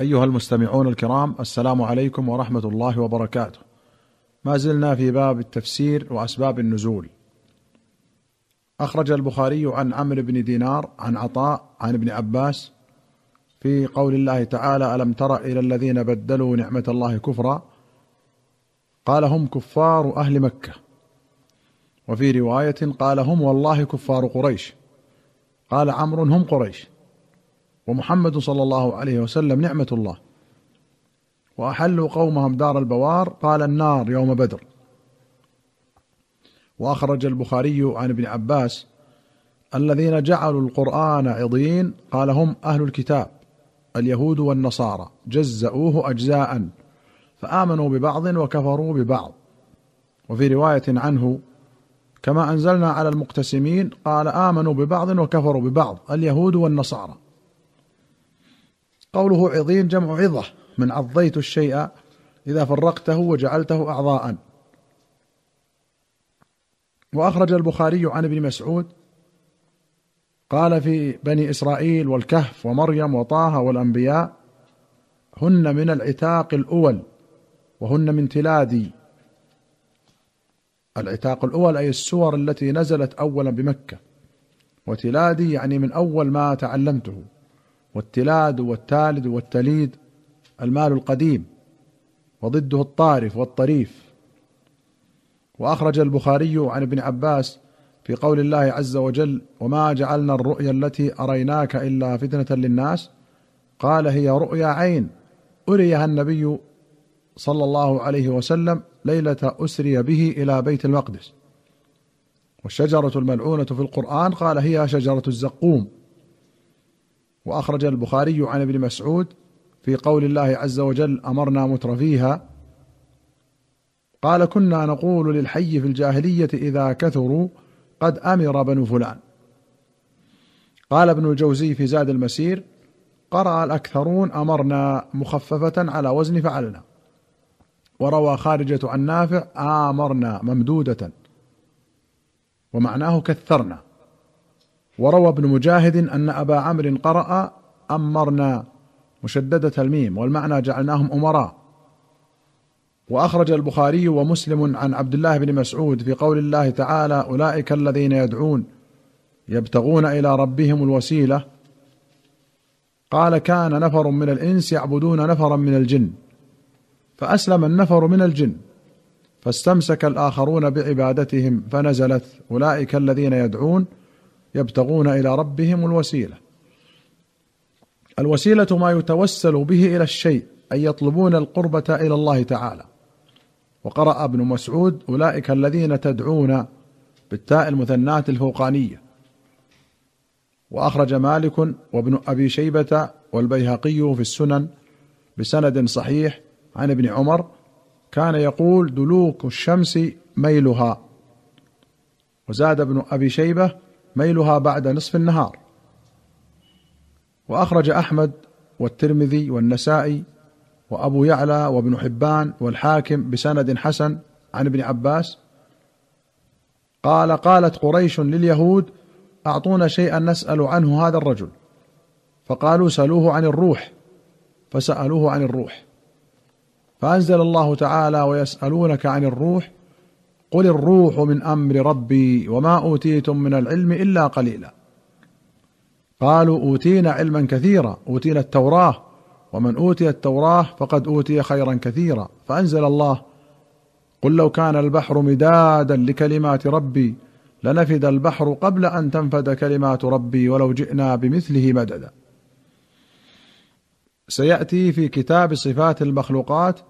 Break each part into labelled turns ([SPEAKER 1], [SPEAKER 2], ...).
[SPEAKER 1] أيها المستمعون الكرام السلام عليكم ورحمة الله وبركاته. ما زلنا في باب التفسير وأسباب النزول. أخرج البخاري عن عمرو بن دينار عن عطاء عن ابن عباس في قول الله تعالى: ألم تر إلى الذين بدلوا نعمة الله كفرا قال هم كفار أهل مكة. وفي رواية قال هم والله كفار قريش. قال عمرو هم قريش. ومحمد صلى الله عليه وسلم نعمة الله. وأحلوا قومهم دار البوار قال النار يوم بدر. وأخرج البخاري عن ابن عباس الذين جعلوا القرآن عضين قال هم أهل الكتاب اليهود والنصارى جزأوه اجزاء فآمنوا ببعض وكفروا ببعض. وفي رواية عنه كما أنزلنا على المقتسمين قال آمنوا ببعض وكفروا ببعض اليهود والنصارى. قوله عظيم جمع عظة من عضيت الشيء إذا فرقته وجعلته أعضاء. وأخرج البخاري عن ابن مسعود قال في بني إسرائيل والكهف ومريم وطه والأنبياء هن من العتاق الأول وهن من تلادي. العتاق الأول أي السور التي نزلت أولا بمكة. وتلادي يعني من أول ما تعلمته. والتلاد والتالد والتليد المال القديم وضده الطارف والطريف. وأخرج البخاري عن ابن عباس في قول الله عز وجل وما جعلنا الرؤيا التي أريناك إلا فتنة للناس قال هي رؤيا عين. أريها النبي صلى الله عليه وسلم ليلة أسري به إلى بيت المقدس. والشجرة الملعونة في القرآن قال هي شجرة الزقوم وأخرج البخاري عن ابن مسعود في قول الله عز وجل أمرنا مترفيها قال كنا نقول للحي في الجاهلية إذا كثروا قد أمر بنو فلان. قال ابن الجوزي في زاد المسير قرأ الأكثرون أمرنا مخففة على وزن فعلنا. وروى خارجة عن نافع آمرنا ممدودة. ومعناه كثرنا. وروى ابن مجاهد أن أبا عمرو قرأ أمرنا مشددة الميم والمعنى جعلناهم أمراء. وأخرج البخاري ومسلم عن عبد الله بن مسعود في قول الله تعالى أولئك الذين يدعون يبتغون إلى ربهم الوسيلة. قال كان نفر من الإنس يعبدون نفرا من الجن فأسلم النفر من الجن فاستمسك الآخرون بعبادتهم فنزلت أولئك الذين يدعون يبتغون إلى ربهم الوسيلة. الوسيلة ما يتوسل به إلى الشيء أي يطلبون القربة إلى الله تعالى. وقرأ ابن مسعود أولئك الذين تدعون بالتاء المثناة الفوقانية. وأخرج مالك وابن أبي شيبة والبيهقي في السنن بسند صحيح عن ابن عمر كان يقول دلوك الشمس ميلها وزاد ابن أبي شيبة ميلها بعد نصف النهار. وأخرج أحمد والترمذي والنسائي وأبو يعلى وابن حبان والحاكم بسند حسن عن ابن عباس. قال قالت قريش لليهود أعطونا شيئا نسأل عنه هذا الرجل. فقالوا سألوه عن الروح. فسألوه عن الروح. فأنزل الله تعالى ويسألونك عن الروح قل الروح من أمر ربي وما اوتيتم من العلم الا قليلا. قالوا اوتينا علما كثيرا اوتينا التوراه ومن اوتي التوراه فقد اوتي خيرا كثيرا. فانزل الله قل لو كان البحر مدادا لكلمات ربي لنفد البحر قبل ان تنفد كلمات ربي ولو جئنا بمثله مددا. سياتي في كتاب صفات المخلوقات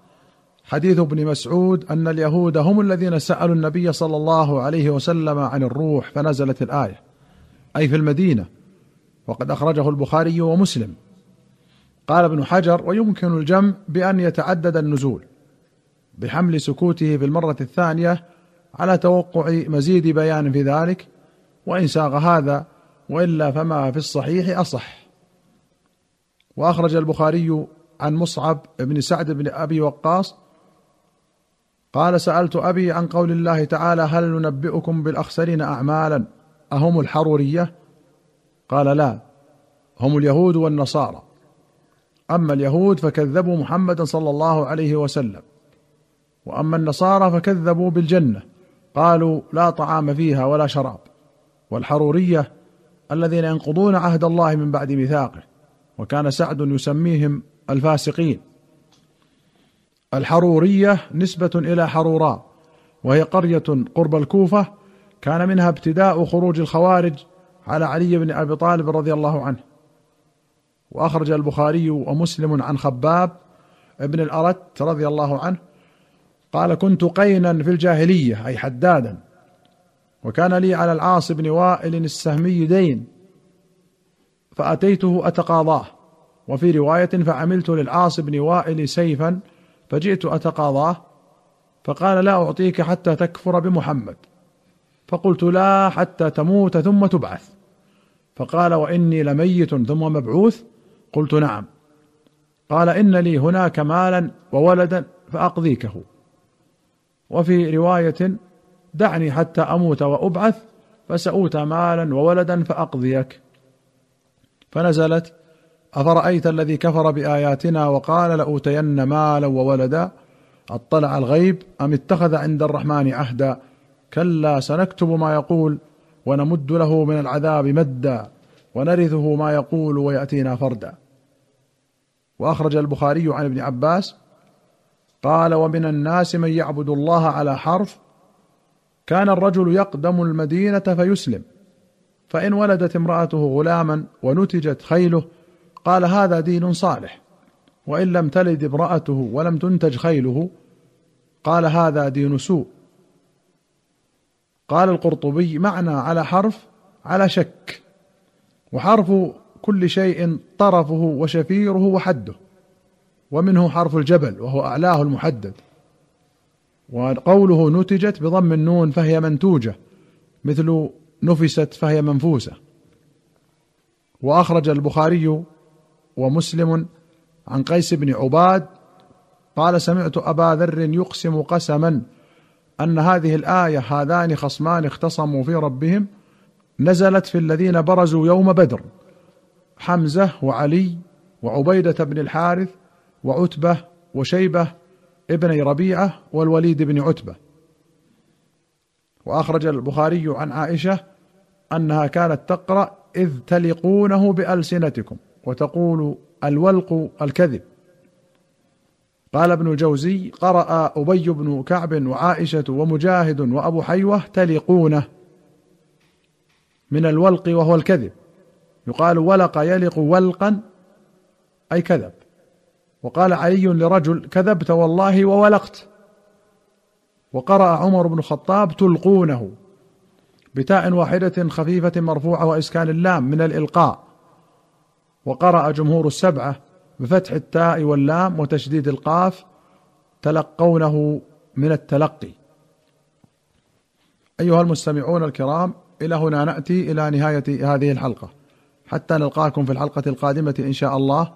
[SPEAKER 1] حديث ابن مسعود أن اليهود هم الذين سألوا النبي صلى الله عليه وسلم عن الروح فنزلت الآية أي في المدينة وقد أخرجه البخاري ومسلم. قال ابن حجر ويمكن الجمع بأن يتعدد النزول بحمل سكوته في المرة الثانية على توقع مزيد بيان في ذلك وإن ساغ هذا وإلا فما في الصحيح أصح. وأخرج البخاري عن مصعب بن سعد بن أبي وقاص قال سألت أبي عن قول الله تعالى هل ننبئكم بالأخسرين اعمالا؟ أهم الحرورية؟ قال لا هم اليهود والنصارى. أما اليهود فكذبوا محمدا صلى الله عليه وسلم وأما النصارى فكذبوا بالجنة. قالوا لا طعام فيها ولا شراب. والحرورية الذين ينقضون عهد الله من بعد ميثاقه وكان سعد يسميهم الفاسقين. الحرورية نسبة إلى حروراء وهي قرية قرب الكوفة كان منها ابتداء خروج الخوارج على علي بن أبي طالب رضي الله عنه. وأخرج البخاري ومسلم عن خباب ابن الأرت رضي الله عنه قال كنت قينا في الجاهلية أي حدادا وكان لي على العاص بن وائل السهمي دين فأتيته أتقاضاه وفي رواية فعملت للعاص بن وائل سيفا فجئت أتقاضاه فقال لا أعطيك حتى تكفر بمحمد. فقلت لا حتى تموت ثم تبعث. فقال وإني لميت ثم مبعوث؟ قلت نعم. قال إن لي هناك مالا وولدا فأقضيكه. وفي رواية دعني حتى أموت وأبعث فساوتى مالا وولدا فأقضيك. فنزلت أفرأيت الذي كفر بآياتنا وقال لأوتين مالا وولدا؟ أطلع الغيب أم اتخذ عند الرحمن عهدا؟ كلا سنكتب ما يقول ونمد له من العذاب مدا ونرثه ما يقول ويأتينا فردا. وأخرج البخاري عن ابن عباس قال ومن الناس من يعبد الله على حرف كان الرجل يقدم المدينة فيسلم فإن ولدت امرأته غلاما ونتجت خيله قال هذا دين صالح وإن لم تلد امرأته ولم تنتج خيله قال هذا دين سوء. قال القرطبي معنى على حرف على شك وحرف كل شيء طرفه وشفيره وحده ومنه حرف الجبل وهو أعلاه المحدد. وقوله نتجت بضم النون فهي منتوجة مثل نفست فهي منفوسة. وأخرج البخاري ومسلم عن قيس بن عباد قال سمعت أبا ذر يقسم قسما أن هذه الآية هذان خصمان اختصموا في ربهم نزلت في الذين برزوا يوم بدر حمزة وعلي وعبيدة بن الحارث وعتبة وشيبة ابني ربيعة والوليد بن عتبة. وأخرج البخاري عن عائشة أنها كانت تقرأ إذ تلقونه بألسنتكم. وتقول الولق الكذب. قال ابن الجوزي قرأ أبي بن كعب وعائشة ومجاهد وأبو حيوة تلقونه من الولق وهو الكذب. يقال ولق يلق ولقا أي كذب. وقال علي لرجل كذبت والله وولقت. وقرأ عمر بن الخطاب تلقونه بتاء واحدة خفيفة مرفوعة وإسكان اللام من الإلقاء. وقرأ جمهور السبعة بفتح التاء واللام وتشديد القاف تلقونه من التلقي. أيها المستمعون الكرام إلى هنا نأتي إلى نهاية هذه الحلقة. حتى نلقاكم في الحلقة القادمة إن شاء الله.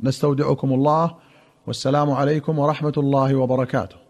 [SPEAKER 1] نستودعكم الله. والسلام عليكم ورحمة الله وبركاته.